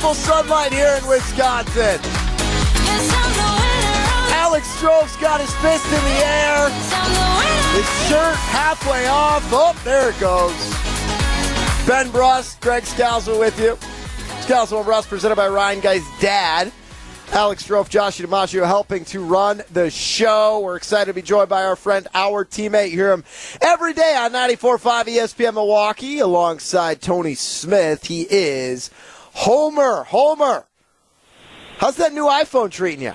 beautiful sunlight here in Wisconsin. Alex Strove's got his fist in the air. His shirt halfway off. Oh, there it goes. Ben Brust, Greg Scalzo with you. Scalzo and presented by Ryan Guy's dad. Alex Strofe, Josh DiMaggio helping to run the show. We're excited to be joined by our friend, our teammate. You hear him every day on 94.5 ESPN Milwaukee alongside Tony Smith. He is Homer. Homer, how's that new iPhone treating you?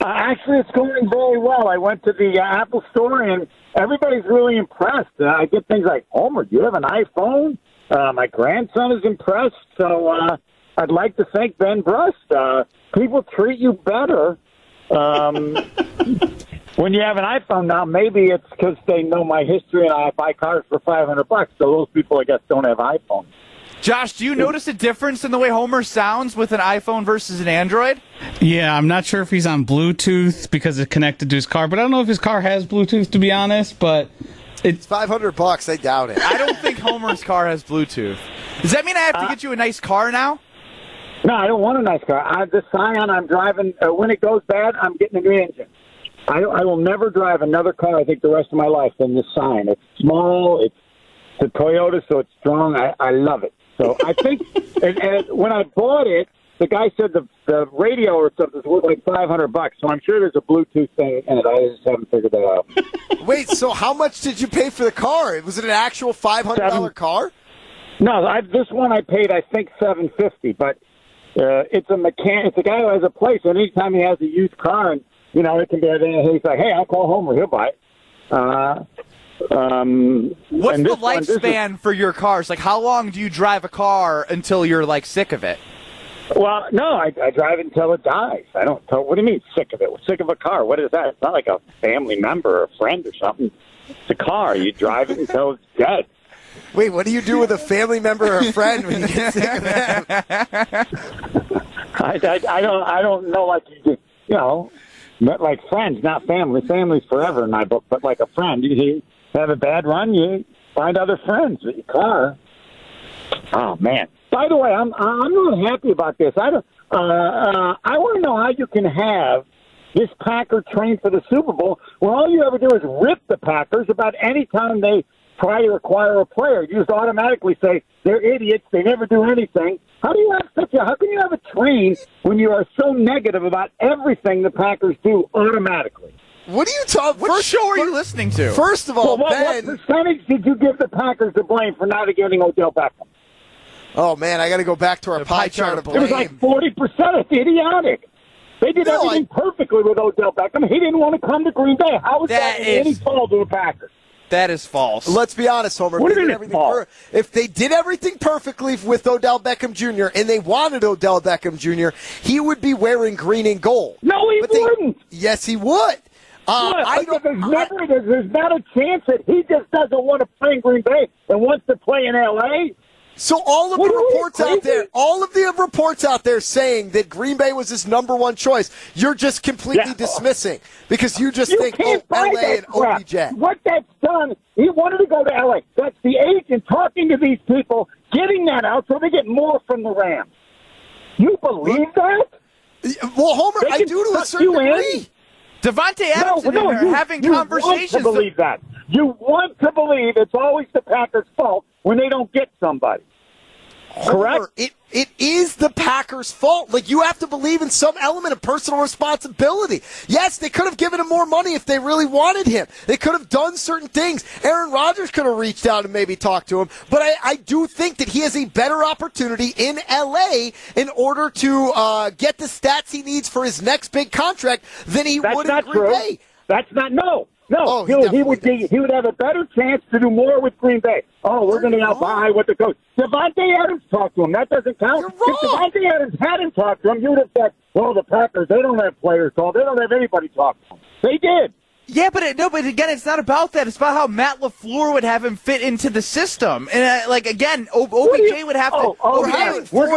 Uh, actually, it's going very well. I went to the uh, Apple store and everybody's really impressed. Uh, I get things like, Homer, do you have an iPhone? Uh, my grandson is impressed. So uh, I'd like to thank Ben Brust. Uh, people treat you better um, when you have an iPhone now. Maybe it's because they know my history and I buy cars for 500 bucks. So those people, I guess, don't have iPhones. Josh, do you notice a difference in the way Homer sounds with an iPhone versus an Android? Yeah, I'm not sure if he's on Bluetooth because it's connected to his car, but I don't know if his car has Bluetooth to be honest. But it's 500 bucks. I doubt it. I don't think Homer's car has Bluetooth. Does that mean I have to uh, get you a nice car now? No, I don't want a nice car. I, have this Scion I'm driving, uh, when it goes bad, I'm getting a new engine. I, I will never drive another car, I think, the rest of my life than this Scion. It's small, it's, it's a Toyota, so it's strong. I, I love it. So I think and, and when I bought it, the guy said the the radio or something is worth like five hundred bucks. So I'm sure there's a Bluetooth thing in it. I just haven't figured that out. Wait, so how much did you pay for the car? Was it an actual five hundred dollar car? No, I, this one I paid I think seven fifty, but uh, it's a mechanic. It's a guy who has a place, and anytime he has a used car, and you know it can be. He's like, "Hey, I'll call Homer. He'll buy it." Uh, um, What's the lifespan one, is, for your cars? Like, how long do you drive a car until you're like sick of it? Well, no, I, I drive until it dies. I don't. Tell, What do you mean sick of it? Sick of a car? What is that? It's not like a family member or a friend or something. It's a car. You drive it until it's dead. Wait, what do you do with a family member or a friend when you get sick of them? I, I, I don't. I don't know. Like you, you know, like friends, not family. Family's forever in my book, but like a friend, you, have a bad run, you find other friends with your car. Oh man! By the way, I'm I'm not happy about this. I don't. Uh, uh, I want to know how you can have this Packer train for the Super Bowl when all you ever do is rip the Packers about any time they try to acquire a player. You just automatically say they're idiots. They never do anything. How do you have such a? How can you have a train when you are so negative about everything the Packers do automatically? What are you talking? What first, show are you listening to? First of all, well, what, Ben, what percentage did you give the Packers to blame for not getting Odell Beckham? Oh man, I got to go back to our the pie, chart of blame. It was like forty percent. It's idiotic. They did no, everything I, perfectly with Odell Beckham. He didn't want to come to Green Bay. How was that, that is, any fault to the Packers? That is false. Let's be honest, Homer. What if, they per- if they did everything perfectly with Odell Beckham Jr. and they wanted Odell Beckham Jr., he would be wearing green and gold. No, he but wouldn't. They, yes, he would. Uh, I don't, there's, never, there's, there's not a chance that he just doesn't want to play in Green Bay and wants to play in L.A. So all of what the reports out there, all of the reports out there saying that Green Bay was his number one choice, you're just completely yeah. dismissing because you just you think, oh, LA and OBJ. What that's done, he wanted to go to LA. That's the agent talking to these people, getting that out so they get more from the Rams. You believe that? Well, Homer, I do to a certain degree. Davante Adams no, no, and you, having you conversations. Want to believe that. You want to believe it's always the Packers' fault when they don't get somebody. Correct? It it is the Packers' fault. Like you have to believe in some element of personal responsibility. Yes, they could have given him more money if they really wanted him. They could have done certain things. Aaron Rodgers could have reached out and maybe talked to him. But I, I do think that he has a better opportunity in LA in order to uh, get the stats he needs for his next big contract than he That's would in Green true. Bay. That's not no. No, oh, he, he, would be, he would have a better chance to do more with Green Bay. Oh, we're going to outbuy what the coach. Davante Adams talked to him. That doesn't count. If Davante Adams hadn't talked to him, you would have said, "Well, the Packers they don't have players talk. They don't have anybody talk to them." They did. Yeah, but it, no, but again, it's not about that. It's about how Matt LaFleur would have him fit into the system, and uh, like again, o- OBJ would have oh, to. Oh, yeah. We're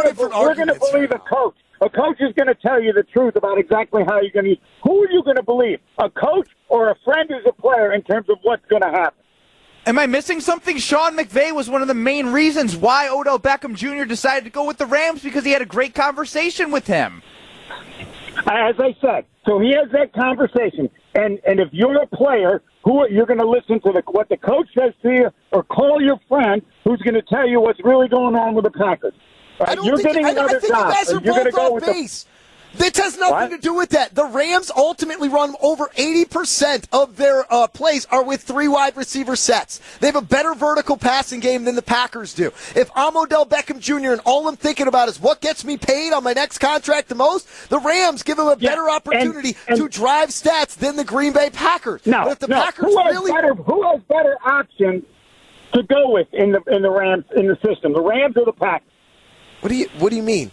going to believe a coach. A coach is going to tell you the truth about exactly how you're going to. Who are you going to believe? A coach or a friend who's a player in terms of what's going to happen? Am I missing something? Sean McVay was one of the main reasons why Odell Beckham Jr. decided to go with the Rams because he had a great conversation with him. As I said, so he has that conversation, and and if you're a player, who you're going to listen to the, what the coach says to you, or call your friend who's going to tell you what's really going on with the Packers. I don't you're think, getting I, another I think job. you guys are you're going to go off with the base. This has nothing What? to do with that. The Rams ultimately run over 80% of their uh, plays are with three wide receiver sets. They have a better vertical passing game than the Packers do. If I'm Odell Beckham Jr. and all I'm thinking about is what gets me paid on my next contract the most, the Rams give him a Yeah, better opportunity and- and- to drive stats than the Green Bay Packers. No, but if the no. Packers who has really better? Who has better options to go with in the in the Rams in the system? The Rams or the Packers? What do you what do you mean?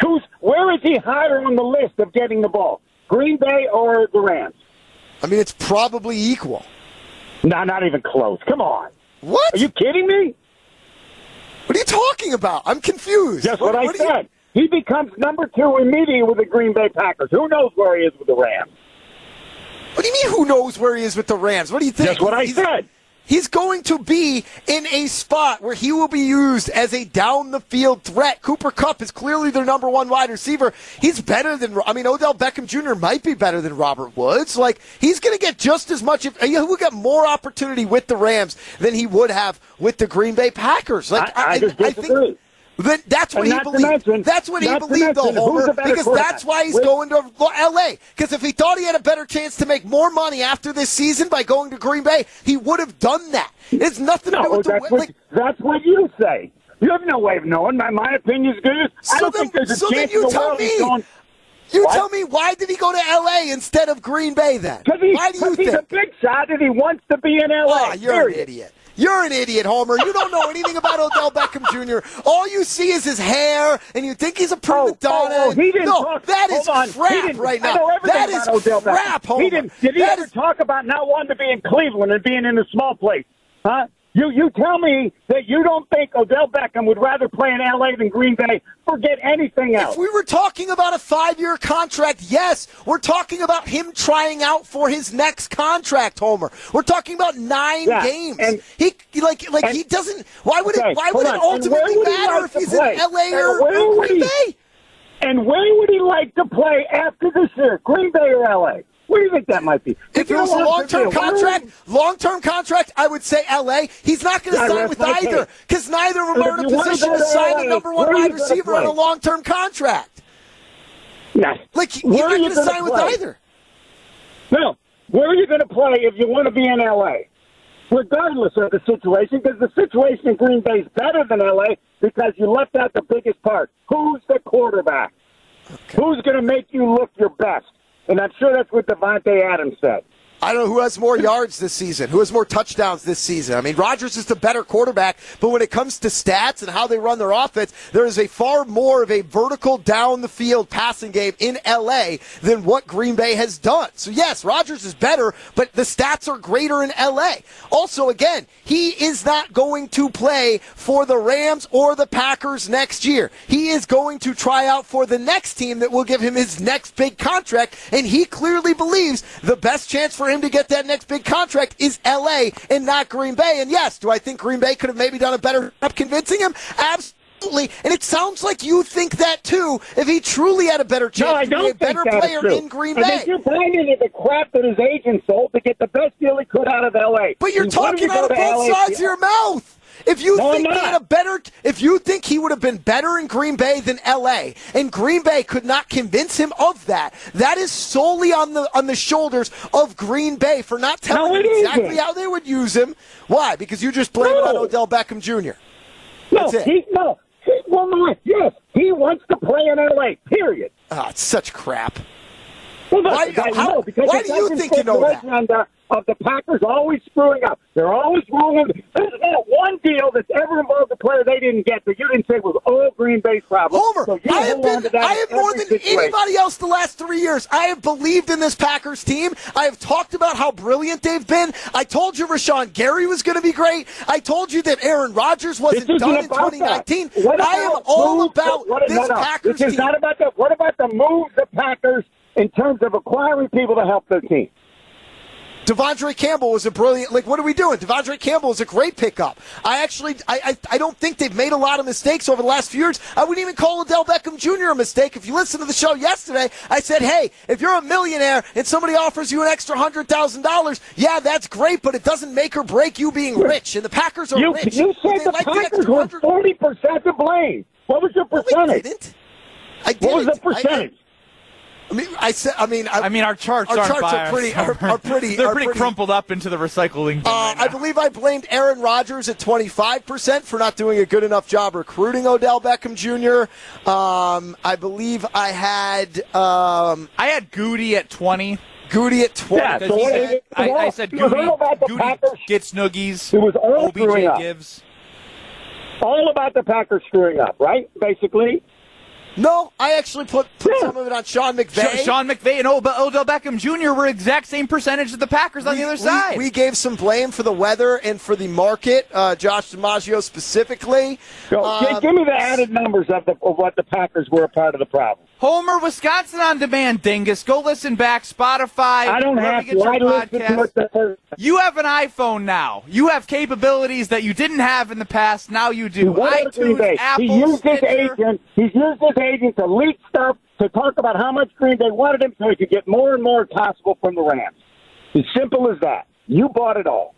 Who's where is he higher on the list of getting the ball? Green Bay or the Rams? I mean it's probably equal. No, not even close. Come on. What? Are you kidding me? what are you talking about? I'm confused. Just what, I do you- said. He becomes number two immediately with the Green Bay Packers. Who knows where he is with the Rams? What do you mean? Who knows where he is with the Rams? What do you think? Just what I He's- said. He's going to be in a spot where he will be used as a down the field threat. Cooper Kupp is clearly their number one wide receiver. He's better than, I mean, Odell Beckham Jr. might be better than Robert Woods. Like, he's going to get just as much, if, he will get more opportunity with the Rams than he would have with the Green Bay Packers. Like, I- I just disagree. think. That's what And he believed. mention- that's what he believed, though, mention, who's Homer, the better because that's why he's With- going to L.A. Because if he thought he had a better chance to make more money after this season by going to Green Bay, he would have done that. It's nothing to do with the that's way. what, Like, that's what you say. You have no way of knowing. My, my opinion's good. I So don't then- think there's a so then you the tell me. going. you What? tell me why did he go to L.A. instead of Green Bay then? Because he, why do you 'cause he's a big shot and he wants to be in L.A. Oh, you're period. an idiot. You're an idiot, Homer. You don't know anything about Odell Beckham Jr. All you see is his hair, and you think he's a prima Oh, oh donna. oh, oh, he didn't no, talk. that is hold on. Crap right now. That is Odell Beckham. crap, Homer. He didn't, did he That ever is- talk about not wanting to be in Cleveland and being in a small place? Huh? You you tell me that you don't think Odell Beckham would rather play in L.A. than Green Bay. Forget anything else. If we were talking about a five-year contract, yes, we're talking about him trying out for his next contract, Homer. We're talking about nine Yeah, games. and- he like like and- he doesn't. Why would Okay, it? Why would it on, where ultimately would matter like if he's play? in L.A. Or, or Green he- Bay? And where would he like to play after this year? Green Bay or L.A.? Where do you think that might be? If it was a long-term contract, long-term contract, I would say L.A. He's not going to sign with either because neither of them are in a position to to sign a number one where are you wide receiver on a long-term contract. Nah. Like he's Where not going to sign with either. No. Where are you going to play if you want to be in L.A.? Regardless of the situation, because the situation in Green Bay is better than L.A. because you left out the biggest part. Who's the quarterback? Who's going to make you look your best? And I'm sure that's what Davante Adams said. I don't know who has more yards this season, who has more touchdowns this season. I mean, Rodgers is the better quarterback, but when it comes to stats and how they run their offense, there is a far more of a vertical down the field passing game in LA than what Green Bay has done. So yes, Rodgers is better, but the stats are greater in LA. Also, again, he is not going to play for the Rams or the Packers next year. He is going to try out for the next team that will give him his next big contract, and he clearly believes the best chance for him to get that next big contract is LA and not Green Bay. And yes, do I think Green Bay could have maybe done a better job convincing him? Absolutely. And it sounds like you think that too. If he truly had a better chance No, I to don't be a better player true. in Green I Bay. think you're buying into the crap that his agent sold to get the best deal he could out of L.A. But you're wanted talking out of both LA. sides of your mouth. If you No, think he had a better, if you think he would have been better in Green Bay than L.A., and Green Bay could not convince him of that, that is solely on the on the shoulders of Green Bay for not telling No, him exactly isn't. how they would use him. Why? Because you just blame it on Odell Beckham Jr. No, he no. He, well, no, yes, he wants to play in L.A. Period. Ah, it's such crap. Well, Why- how- why do you think you know that? Of the Packers always screwing up. They're always wrong. There's not one deal that's ever involved a player they didn't get that you didn't say was all Green Bay's problem. Homer, so I have been, I have more than situation. anybody else the last three years. I have believed in this Packers team. I have talked about how brilliant they've been. I told you Rashan Gary was going to be great. I told you that Aaron Rodgers wasn't done in 2019. What I am all moves- about what, this no, no. Packers This is team. not about the. What about the moves the Packers in terms of acquiring people to help their team? De'Vondre Campbell was a brilliant. Like, what are we doing? De'Vondre Campbell is a great pickup. I actually, I, I, I don't think they've made a lot of mistakes over the last few years. I wouldn't even call Odell Beckham Jr. a mistake. If you listen to the show yesterday, I said, hey, if you're a millionaire and somebody offers you an extra hundred thousand dollars, yeah, that's great, but it doesn't make or break you being rich. And the Packers are You, rich. you said the like Packers were 40% to blame. What was your No, I percentage? didn't. I didn't. What was the percentage? I, mean, I said. I mean, I, I mean, our charts Our aren't charts are pretty- are- are pretty- They're are pretty, pretty- crumpled up into the recycling bin Uh, right I believe I blamed Aaron Rodgers at 25% for not doing a good enough job recruiting Odell Beckham Jr. Um, I believe I had um, I had Gutey at 20. Gutey at 20. Yeah, so he said, I, I said Gutey, all about Gutey Packers. gets noogies. It was all screwing OBJ gives. All about the Packers screwing up, right? Basically. No, I actually put, put Yeah. some of it on Sean McVay. Sh- Sean McVay and Od- Odell Beckham Jr. were exact same percentage as the Packers on we, the other we- side. We, gave some blame for the weather and for the market, uh, Josh DiMaggio specifically. So, gi- Um, give me the added numbers of, the, of what the Packers were a part of the problem. Homer, Wisconsin on demand, dingus. Go listen back, Spotify. I don't have to. I your listened to it the first You have an iPhone now. You have capabilities that you didn't have in the past. Now you do. went out to Green iTunes, Bay. Apple, he used his agent. He's used his agent to leak stuff to talk about how much Green Bay wanted him, so he could get more and more possible from the Rams. As simple as that. You bought it all.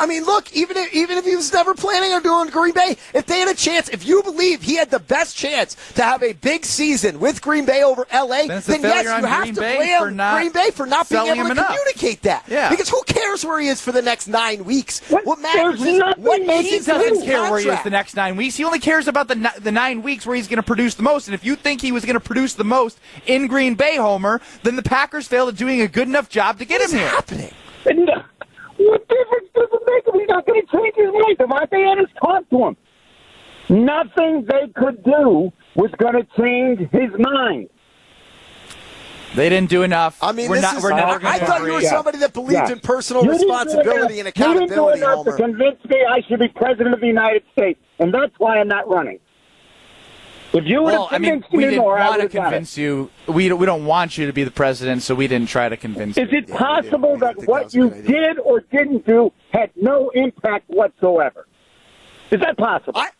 I I mean, look, even if, even if he was never planning on doing Green Bay, if they had a chance, if you believe he had the best chance to have a big season with Green Bay over LA, Then then yes, you have Green to Bay blame for Green Bay for not being able to him enough. communicate that. Yeah. Because who cares where he is for the next nine weeks? What? What matters is what He He's he's doesn't doing care where he is the next nine weeks. He only cares about the the nine weeks where he's going to produce the most. And if you think he was going to produce the most in Green Bay, Homer, then the Packers failed at doing a good enough job to get What is him here. happening? And, uh, what difference does it make if he's not going to change his mind? Davante Adams talked to him. Nothing they could do was going to change his mind. They didn't do enough. I mean, we're this not. is, we're never I, going to thought you were somebody that believed Yeah. in personal You didn't responsibility and accountability. You accountability, didn't do enough to convince me I should be president of the United States, and that's why I'm not running. If you would Well, have I mean, convinced we me didn't more, I want to would have done it. convince you. We don't, we don't want you to be the president, so we didn't try to convince you. Is it possible. That think that what you did or didn't do had no impact whatsoever? Is that possible? I,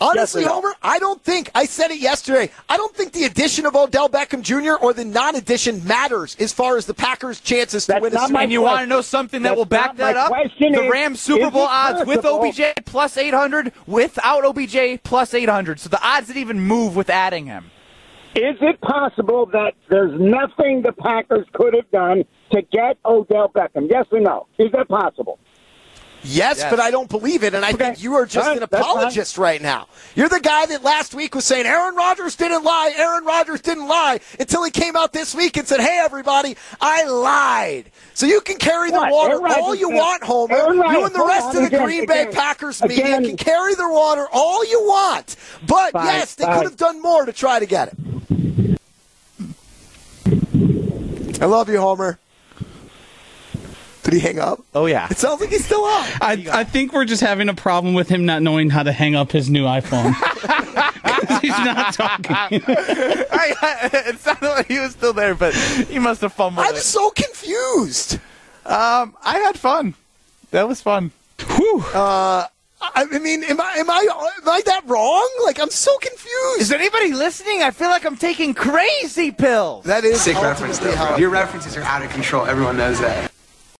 honestly, Yes no? Homer, I don't think I said it yesterday. I don't think the addition of Odell Beckham Jr. or the non-addition matters as far as the Packers' chances to That's win a not Super my and you want to know something that That's will back that up? question The Rams Super Bowl odds with OBJ plus 800, without OBJ plus 800. So the odds didn't even move with adding him. Is it possible that there's nothing the Packers could have done to get Odell Beckham? Yes or no? Is that possible? Yes, Yes. but I don't believe it, and I Okay. think you are just an right, that's apologist right now. You're the guy that last week was saying Aaron Rodgers didn't lie, Aaron Rodgers didn't lie, until he came out this week and said, "Hey, everybody, I lied." So you can carry the water Rodgers all you want, Homer. Aaron Rodgers- you and the rest of the again, Green Bay again, Packers media again. can carry the water all you want, but Fine, yes, they could have done more to try to get it. I love you, Homer. Did he hang up? Oh, yeah. It sounds like he's still up. I, I think we're just having a problem with him not knowing how to hang up his new iPhone. He's not talking. I, I, it sounded like he was still there, but he must have fumbled I'm it. so confused. Um, I had fun. That was fun. Whew. I mean, am I am I am I that wrong? Like I'm so confused. Is anybody listening? I feel like I'm taking crazy pills. that is Sick reference, though. Bro. Your references are out of control. Everyone knows that.